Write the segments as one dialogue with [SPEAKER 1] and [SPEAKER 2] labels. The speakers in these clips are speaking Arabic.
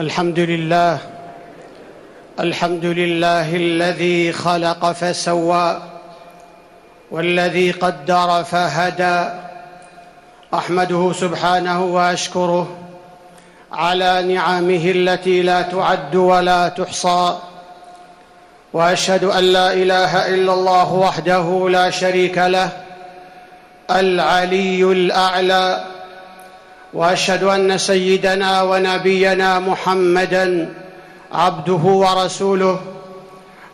[SPEAKER 1] الحمد لله الحمد لله الذي خلق فسوى والذي قدر فهدى. أحمده سبحانه وأشكره على نعمه التي لا تعد ولا تحصى. وأشهد أن لا إله إلا الله وحده لا شريك له العلي الأعلى. وأشهد أن سيدنا ونبينا محمدا عبده ورسوله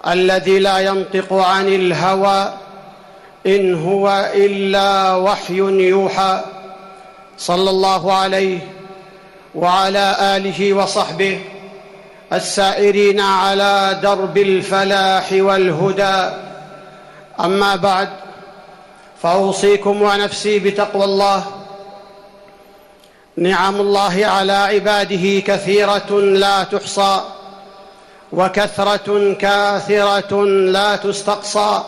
[SPEAKER 1] الذي لا ينطق عن الهوى إن هو إلا وحي يوحى صلى الله عليه وعلى آله وصحبه السائرين على درب الفلاح والهدى. أما بعد فأوصيكم ونفسي بتقوى الله نعم الله على عباده كثيرة لا تحصى وكثرة كاثرة لا تستقصى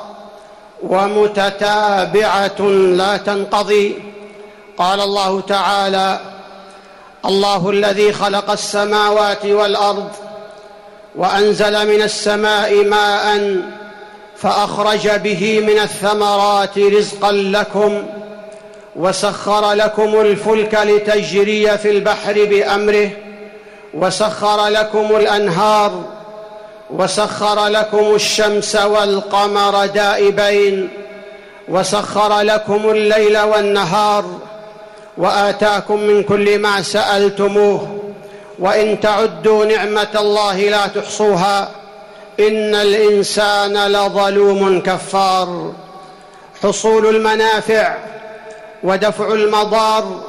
[SPEAKER 1] ومتتابعة لا تنقضي. قال الله تعالى الله الذي خلق السماوات والأرض وأنزل من السماء ماء فأخرج به من الثمرات رزقا لكم. وسخر لكم الفلك لتجري في البحر بأمره وسخر لكم الأنهار وسخر لكم الشمس والقمر دائبين وسخر لكم الليل والنهار وآتاكم من كل ما سألتموه وإن تعدوا نعمة الله لا تحصوها إن الإنسان لظلوم كفار. حصول المنافع ودفع المضار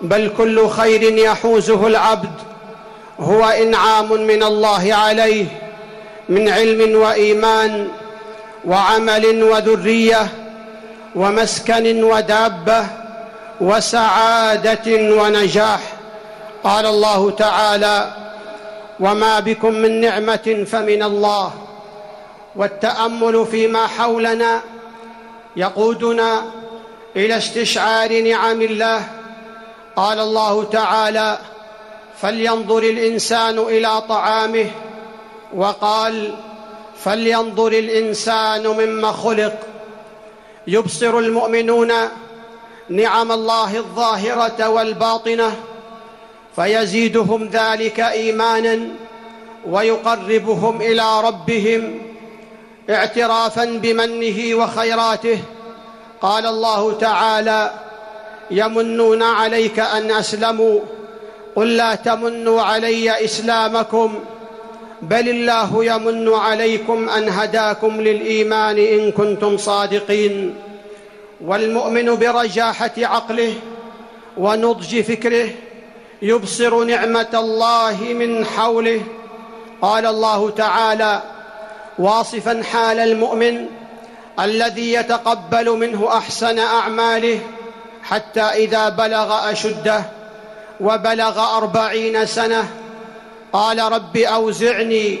[SPEAKER 1] بل كل خير يحوزه العبد هو إنعام من الله عليه من علم وإيمان وعمل وذرية ومسكن ودابة وسعادة ونجاح. قال الله تعالى وما بكم من نعمة فمن الله والتأمل فيما حولنا يقودنا إلى استشعار نعم الله. قال الله تعالى فلينظر الإنسان إلى طعامه. وقال فلينظر الإنسان مما خلق. يبصر المؤمنون نعم الله الظاهرة والباطنة فيزيدهم ذلك إيمانا ويقربهم إلى ربهم اعترافا بمنه وخيراته. قال الله تعالى يمنون عليك أن أسلموا قل لا تمنوا علي إسلامكم بل الله يمن عليكم أن هداكم للإيمان إن كنتم صادقين. والمؤمن برجاحة عقله ونضج فكره يبصر نعمة الله من حوله. قال الله تعالى واصفا حال المؤمن الذي يتقبل منه أحسن أعماله حتى إذا بلغ أشده وبلغ أربعين سنة قال رب أوزعني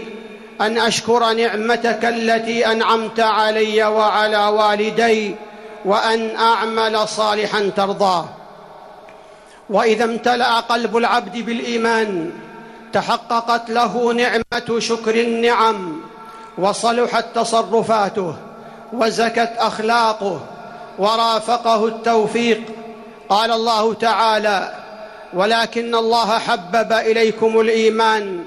[SPEAKER 1] أن أشكر نعمتك التي أنعمت علي وعلى والدي وأن أعمل صالحا ترضاه. وإذا امتلأ قلب العبد بالإيمان تحققت له نعمة شكر النعم وصلحت تصرفاته. وزكت أخلاقه ورافقه التوفيق. قال الله تعالى ولكن الله حبب إليكم الإيمان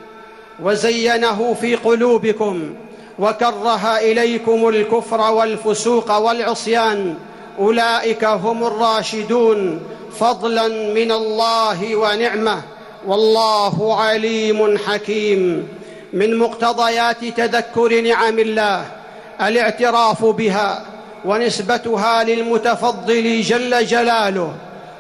[SPEAKER 1] وزينه في قلوبكم وكره إليكم الكفر والفسوق والعصيان. أولئك هم الراشدون فضلا من الله ونعمة. والله عليم حكيم. من مقتضيات تذكر نعم الله الاعتراف بها ونسبتها للمتفضل جل جلاله.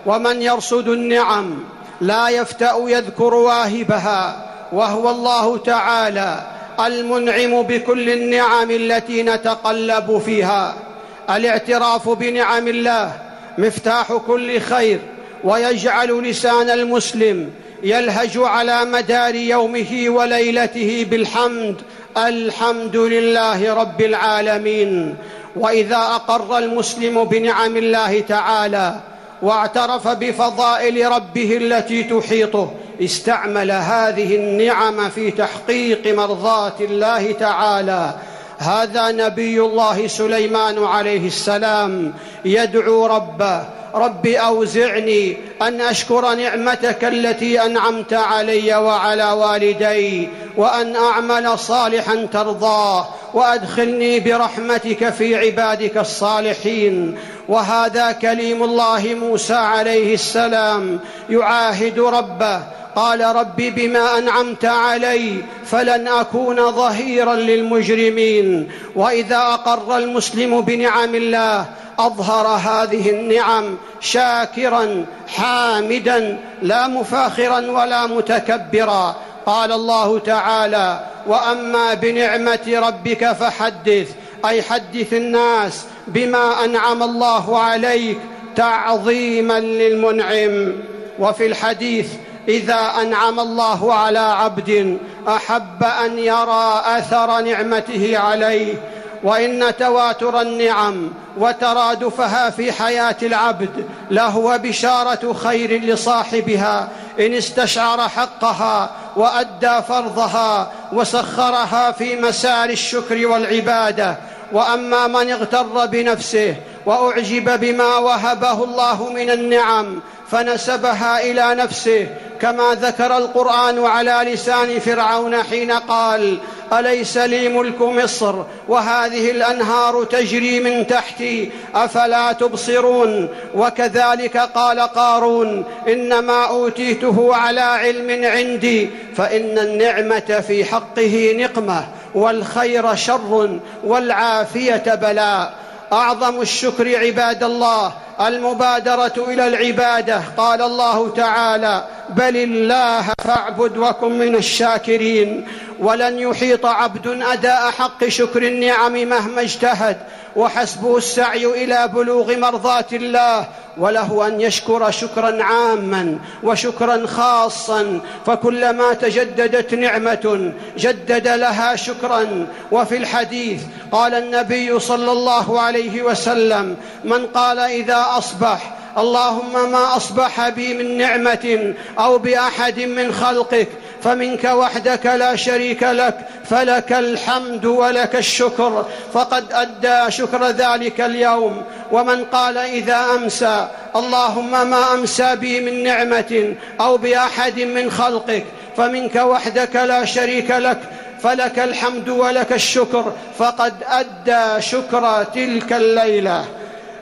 [SPEAKER 1] ومن يرصد النعم لا يفتأ يذكر واهبها وهو الله تعالى المنعم بكل النعم التي نتقلب فيها. الاعتراف بنعم الله مفتاح كل خير ويجعل لسان المسلم يلهج على مدار يومه وليلته بالحمد الحمد لله رب العالمين. وإذا أقر المسلم بنعم الله تعالى واعترف بفضائل ربه التي تحيطه استعمل هذه النعم في تحقيق مرضاة الله تعالى. هذا نبي الله سليمان عليه السلام يدعو ربه رب أوزعني أن أشكر نعمتك التي أنعمت علي وعلى والدي وأن أعمل صالحا ترضاه وأدخلني برحمتك في عبادك الصالحين. وهذا كليم الله موسى عليه السلام يعاهد ربه قال رب بما أنعمت علي فلن أكون ظهيرا للمجرمين وإذا أقر المسلم بنعم الله أظهر هذه النعم شاكرا حامدا لا مفاخرا ولا متكبرا قال الله تعالى وأما بنعمة ربك فحدث أي حدث الناس بما أنعم الله عليك تعظيما للمنعم وفي الحديث إذا أنعم الله على عبد أحب أن يرى أثر نعمته عليه وإن تواتر النعم وترادفها في حياة العبد لهو بشارة خير لصاحبها. إن استشعر حقها وأدى فرضها وسخرها في مسار الشكر والعبادة. وأما من اغتر بنفسه وأعجب بما وهبه الله من النعم فنسبها إلى نفسه كما ذكر القرآن على لسان فرعون حين قال أليس لي ملك مصر؟ وهذه الأنهار تجري من تحتي أفلا تبصرون؟ وكذلك قال قارون إنما أوتيته على علم عندي فإن النعمة في حقه نقمة والخير شر والعافية بلاء. أعظم الشكر عباد الله المبادرة إلى العبادة. قال الله تعالى بل الله فاعبد وكن من الشاكرين. ولن يحيط عبد أداء حق شكر النعم مهما اجتهد وحسبه السعي إلى بلوغ مرضاة الله وله أن يشكر شكرا عاما وشكرا خاصا فكلما تجددت نعمة جدد لها شكرا. وفي الحديث قال النبي صلى الله عليه وسلم من قال إذا أصبح اللهم ما أصبح بي من نعمة أو بأحد من خلقك فمنك وحدك لا شريك لك فلك الحمد ولك الشكر فقد أدى شكر ذلك اليوم. ومن قال إذا أمسى اللهم ما أمسى بي من نعمة أو بأحد من خلقك. فمنك وحدك لا شريك لك فلك الحمد ولك الشكر فقد أدى شكر تلك الليلة.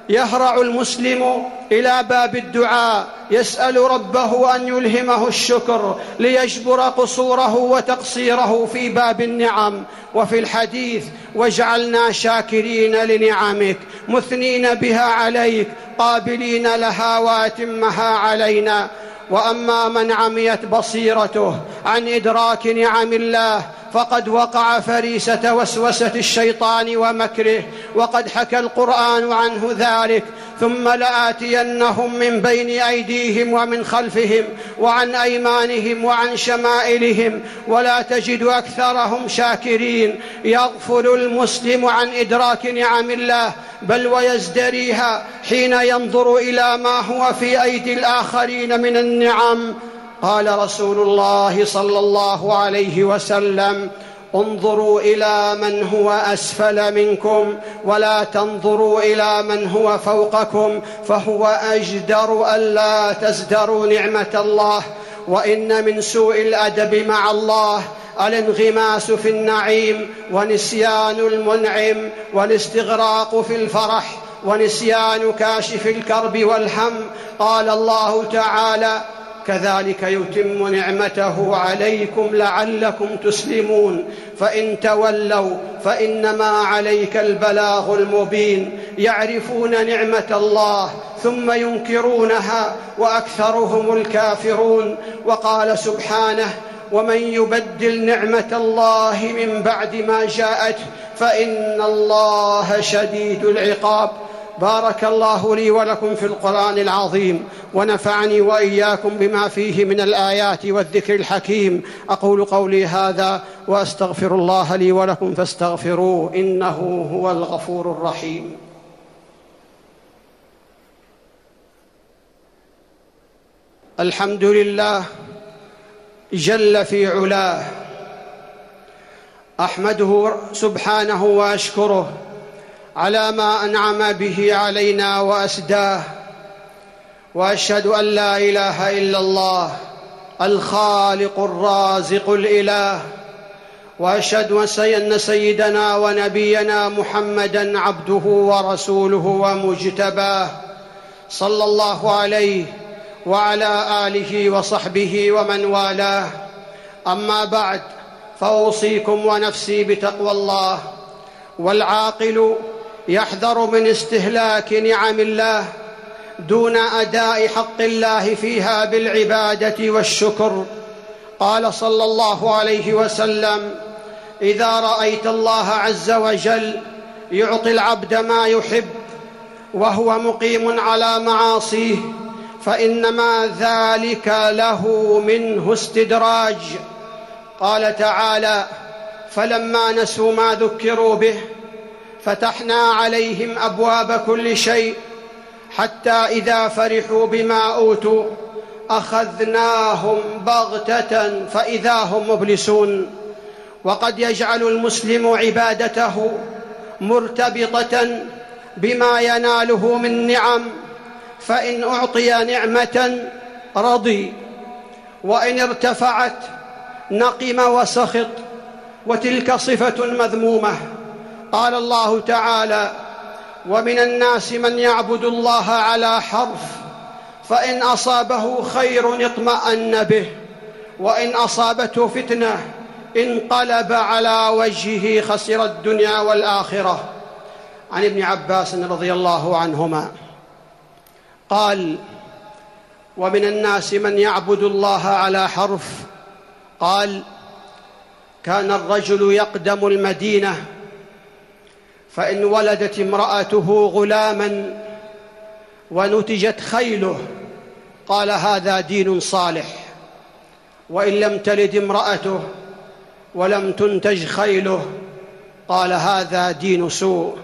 [SPEAKER 1] يهرع المسلم إلى باب الدعاء يسأل ربه أن يلهمه الشكر ليجبر قصوره وتقصيره في باب النعم. وفي الحديث واجعلنا شاكرين لنعمك مثنين بها عليك قابلين لها وأتمها علينا. وأما من عميت بصيرته عن إدراك نعم الله فقد وقع فريسة وسوسة الشيطان ومكره وقد حكى القرآن عنه ذلك ثم لآتينهم من بين أيديهم ومن خلفهم وعن أيمانهم وعن شمائلهم ولا تجد أكثرهم شاكرين. يغفل المسلم عن إدراك نعم الله بل ويزدريها حين ينظر إلى ما هو في أيدي الآخرين من النعم. قال رسول الله صلى الله عليه وسلم انظروا إلى من هو أسفل منكم ولا تنظروا إلى من هو فوقكم فهو أجدر الا تزدروا نعمة الله. وإن من سوء الأدب مع الله الانغماس في النعيم ونسيان المنعم والاستغراق في الفرح ونسيان كاشف الكرب والهم. قال الله تعالى كذلك يتم نعمته عليكم لعلكم تسلمون. فإن تولوا فإنما عليك البلاغ المبين. يعرفون نعمة الله ثم ينكرونها وأكثرهم الكافرون. وقال سبحانه ومن يبدل نعمة الله من بعد ما جاءته فإن الله شديد العقاب. بارك الله لي ولكم في القرآن العظيم ونفعني وإياكم بما فيه من الآيات والذكر الحكيم. أقول قولي هذا وأستغفر الله لي ولكم فاستغفروه إنه هو الغفور الرحيم. الحمد لله جل في علاه أحمده سبحانه وأشكره على ما أنعم به علينا وأسداه وأشهد أن لا إله إلا الله الخالق الرازق الإله وأشهد أن سيدنا ونبينا محمدا عبده ورسوله ومجتباه صلى الله عليه وعلى آله وصحبه ومن والاه. أما بعد فأوصيكم ونفسي بتقوى الله والعاقل يحذر من استهلاك نعم الله دون أداء حق الله فيها بالعبادة والشكر. قال صلى الله عليه وسلم إذا رأيت الله عز وجل يعطي العبد ما يحب وهو مقيم على معاصيه فإنما ذلك له منه استدراج. قال تعالى فلما نسوا ما ذكروا به فتحنا عليهم أبواب كل شيء حتى إذا فرحوا بما أوتوا أخذناهم بغتة فإذا هم مبلسون. وقد يجعل المسلم عبادته مرتبطة بما يناله من نعم فإن أعطي نعمة رضي وإن ارتفعت نقم وسخط وتلك صفة مذمومة. قال الله تعالى ومن الناس من يعبد الله على حرف فإن أصابه خير اطمأن به وإن أصابته فتنة انقلب على وجهه خسر الدنيا والآخرة. عن ابن عباس رضي الله عنهما قال ومن الناس من يعبد الله على حرف قال كان الرجل يقدم المدينة فإن ولدت امرأته غلاما ونتجت خيله قال هذا دين صالح. وإن لم تلد امرأته ولم تنتج خيله قال هذا دين سوء.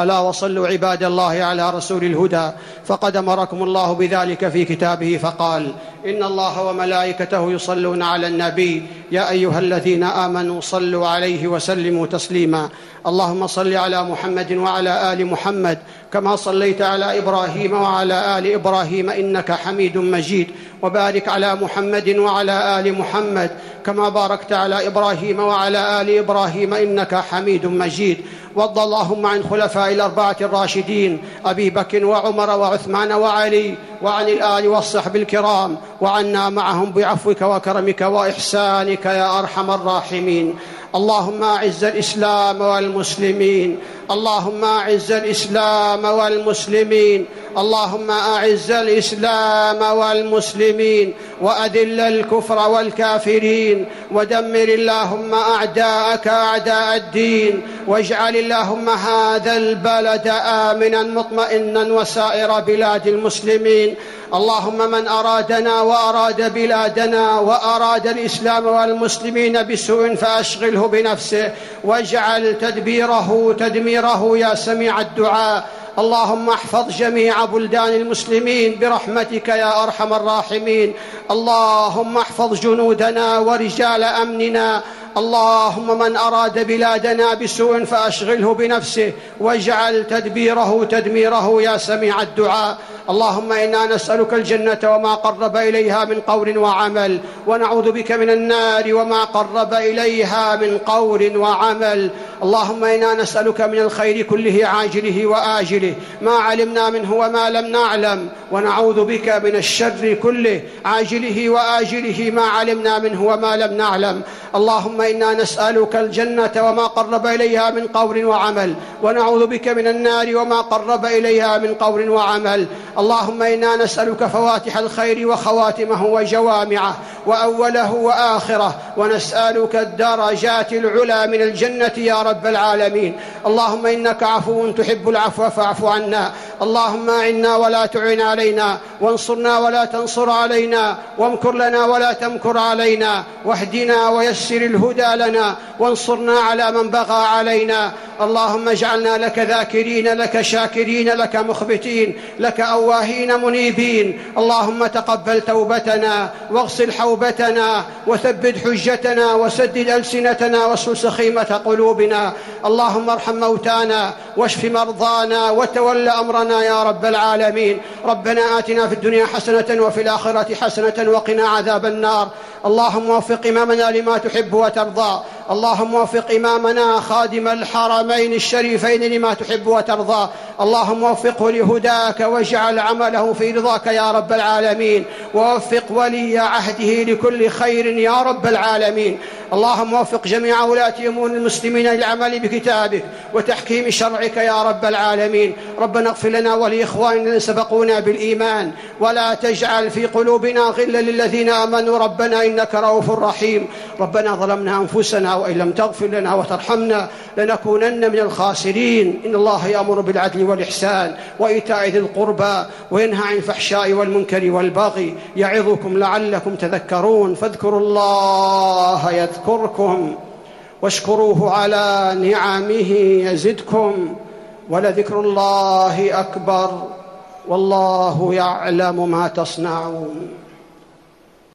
[SPEAKER 1] ألا وصلوا عباد الله على رسول الهدى فقد أمركم الله بذلك في كتابه فقال إن الله وملائكته يصلون على النبي. يا أيها الذين آمنوا صلوا عليه وسلموا تسليما. اللهم صل على محمد وعلى آل محمد كما صليت على إبراهيم وعلى آل إبراهيم إنك حميد مجيد. وبارك على محمد وعلى آل محمد كما باركت على إبراهيم وعلى آل إبراهيم إنك حميد مجيد. وارض اللهم عن خلفاء الأربعة الراشدين أبي بكر وعمر وعثمان وعلي وعن الآل والصحب الكرام. وعنا معهم بعفوك وكرمك وإحسانك يا أرحم الراحمين. اللهم أعز الإسلام والمسلمين. اللهم أعز الإسلام والمسلمين. اللهم أعز الإسلام والمسلمين. وأذل الكفر والكافرين. ودمر اللهم أعداءك أعداء الدين. واجعل اللهم هذا البلد آمنا مطمئنا وسائر بلاد المسلمين. اللهم من أرادنا وأراد بلادنا وأراد الإسلام والمسلمين بسوء فأشغله بنفسه. واجعل تدبيره تدميره يا سميع الدعاء. اللهم احفظ جميع بلدان المسلمين برحمتك يا أرحم الراحمين. اللهم احفظ جنودنا ورجال أمننا اللهم من أراد بلادنا بسوء فأشغله بنفسه واجعل تدبيره تدميره يا سميع الدعاء. اللهم إنا نسألك الجنة وما قرب إليها من قول وعمل ونعوذ بك من النار وما قرب إليها من قول وعمل. اللهم إنا نسألك من الخير كله عاجله وآجله. ما علمنا منه وما لم نعلم ونعوذ بك من الشر كله عاجله وآجله. ما علمنا منه وما لم نعلم. اللهم أنا نسألك الجنة وما قرب إليها من قول وعمل ونعوذ بك من النار وما قرب إليها من قول وعمل. اللهم إنا نسألك فواتح الخير وخواتمه وجوامعه وأوله وآخره ونسألك الدرجات العلى من الجنة يا رب العالمين. اللهم إنك عفو تحب العفو فاعف عنا. اللهم اعنا ولا تعن علينا وانصرنا ولا تنصر علينا وامكر لنا ولا تمكر علينا واهدنا ويسر الهدى لنا وانصرنا على من بغى علينا. اللهم اجعلنا لك ذاكرين لك شاكرين لك مخبتين لك أول أواهين منيبين. اللهم تقبل توبتنا واغسل حوبتنا وثبت حجتنا وسدد ألسنتنا واسل سخيمة قلوبنا. اللهم ارحم موتانا واشف مرضانا وتول أمرنا يا رب العالمين. ربنا آتنا في الدنيا حسنة وفي الآخرة حسنة وقنا عذاب النار. اللهم وفق إمامنا لما تحب وترضى. 不好 اللهم وفق إمامنا خادم الحرمين الشريفين لما تحب وترضى. اللهم وفقه لهداك واجعل عمله في رضاك يا رب العالمين. ووفق ولي عهده لكل خير يا رب العالمين. اللهم وفق جميع ولاة أمور المسلمين للعمل بكتابك وتحكيم شرعك يا رب العالمين. ربنا اغفر لنا ولإخواننا الذين سبقونا بالإيمان. ولا تجعل في قلوبنا غلا للذين آمنوا. ربنا إنك رؤوف رحيم. ربنا ظلمنا أنفسنا وإن لم تغفر لنا وترحمنا لنكونن من الخاسرين. إن الله يأمر بالعدل والإحسان وإيتاء ذي القربى وينهى عن الفحشاء والمنكر والبغي يعظكم لعلكم تذكرون. فاذكروا الله يذكركم واشكروه على نعمه يزدكم ولذكر الله أكبر. والله يعلم ما تصنعون.